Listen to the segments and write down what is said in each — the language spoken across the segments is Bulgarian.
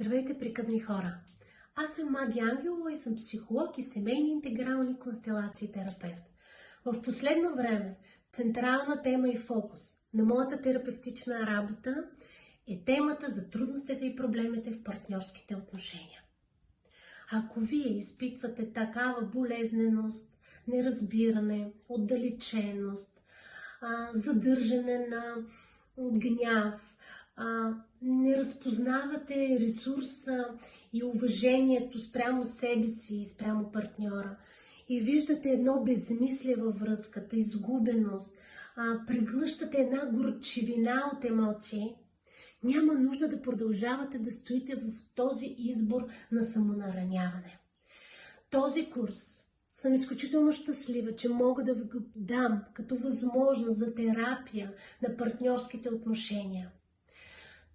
Здравейте, приказни хора! Аз съм Маги Ангелова и съм психолог и семейни интегрални констелации терапевт. В последно време централна тема и фокус на моята терапевтична работа е темата за трудностите и проблемите в партньорските отношения. Ако вие изпитвате такава болезненост, неразбиране, отдалеченост, задържане на гняв, а, не разпознавате ресурса и уважението спрямо себе си и спрямо партньора и виждате едно безмислие във връзката, изгубеност, а, преглъщате една горчивина от емоции, няма нужда да продължавате да стоите в този избор на самонараняване. Този курс съм изключително щастлива, че мога да ви го дам като възможност за терапия на партньорските отношения.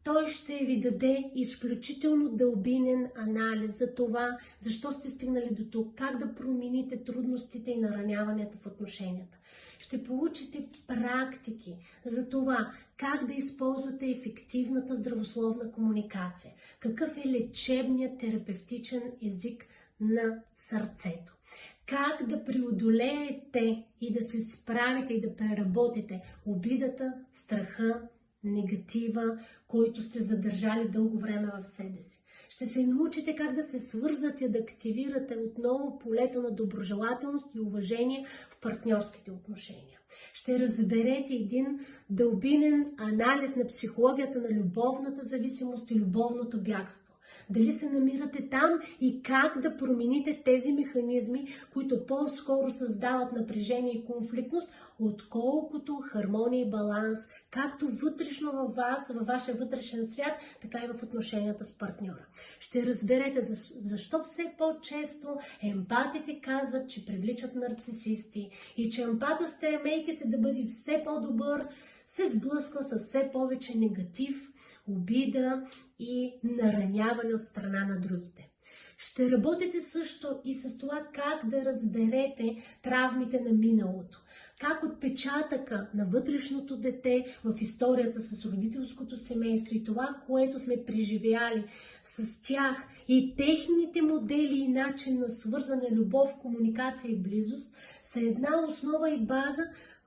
Той ще ви даде изключително дълбинен анализ за това, защо сте стигнали до тук, как да промените трудностите и нараняванията в отношенията. Ще получите практики за това, как да използвате ефективната здравословна комуникация, какъв е лечебният терапевтичен език на сърцето как да преодолеете и да се справите и да преработите обидата, страха, негатива, който сте задържали дълго време в себе си. Ще се научите как да се свързвате, да активирате отново полето на доброжелателност и уважение в партньорските отношения. Ще разберете един дълбинен анализ на психологията на любовната зависимост и любовното бягство дали се намирате там и как да промените тези механизми, които по-скоро създават напрежение и конфликтност, отколкото хармония и баланс, както вътрешно във вас, във вашия вътрешен свят, така и в отношенията с партньора. Ще разберете защо все по-често емпатите казват, че привличат нарцисисти и че емпата, стремейки се да бъде все по-добър, се сблъсква с все повече негатив, обида и нараняване от страна на другите. Ще работите също и с това как да разберете травмите на миналото. Как отпечатъка на вътрешното дете в историята с родителското семейство и това, което сме преживяли с тях и техните модели и начин на свързане любов, комуникация и близост са една основа и база,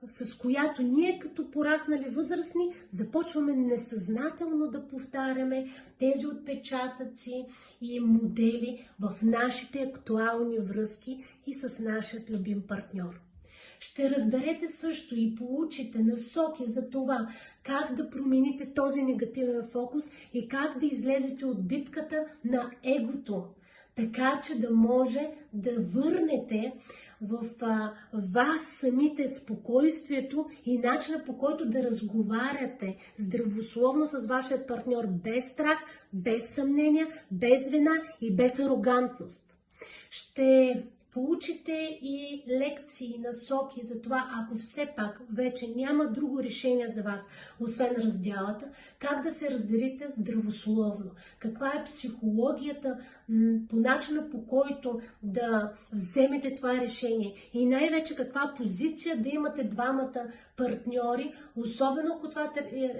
с която ние като пораснали възрастни започваме несъзнателно да повтаряме тези отпечатъци и модели в нашите актуални връзки и с нашия любим партньор. Ще разберете също и получите насоки за това как да промените този негативен фокус и как да излезете от битката на егото, така че да може да върнете в а, вас самите спокойствието и начина по който да разговаряте здравословно с вашия партньор без страх, без съмнения, без вина и без арогантност. Ще получите и лекции, насоки за това, ако все пак вече няма друго решение за вас, освен разделата, как да се разберете здравословно, каква е психологията по начина по който да вземете това решение? И най-вече каква позиция да имате двамата партньори, особено ако това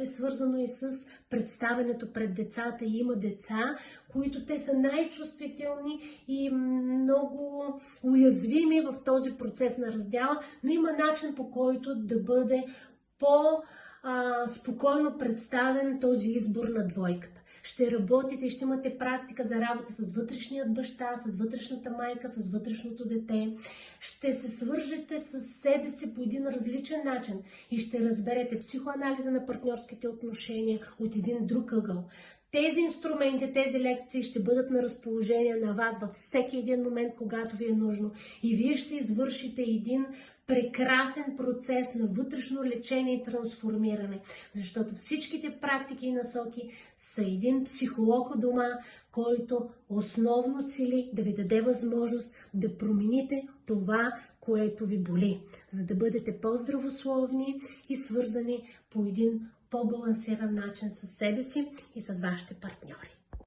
е свързано и с представенето пред децата. И има деца, които те са най-чувствителни и много уязвими в този процес на раздяла, но има начин по който да бъде по-спокойно представен този избор на двойката ще работите и ще имате практика за работа с вътрешният баща, с вътрешната майка, с вътрешното дете. Ще се свържете с себе си по един различен начин и ще разберете психоанализа на партньорските отношения от един друг ъгъл. Тези инструменти, тези лекции ще бъдат на разположение на вас във всеки един момент, когато ви е нужно. И вие ще извършите един прекрасен процес на вътрешно лечение и трансформиране. Защото всичките практики и насоки са един психолог у дома, който основно цели да ви даде възможност да промените това, което ви боли, за да бъдете по-здравословни и свързани по един по-балансиран начин с себе си и с вашите партньори.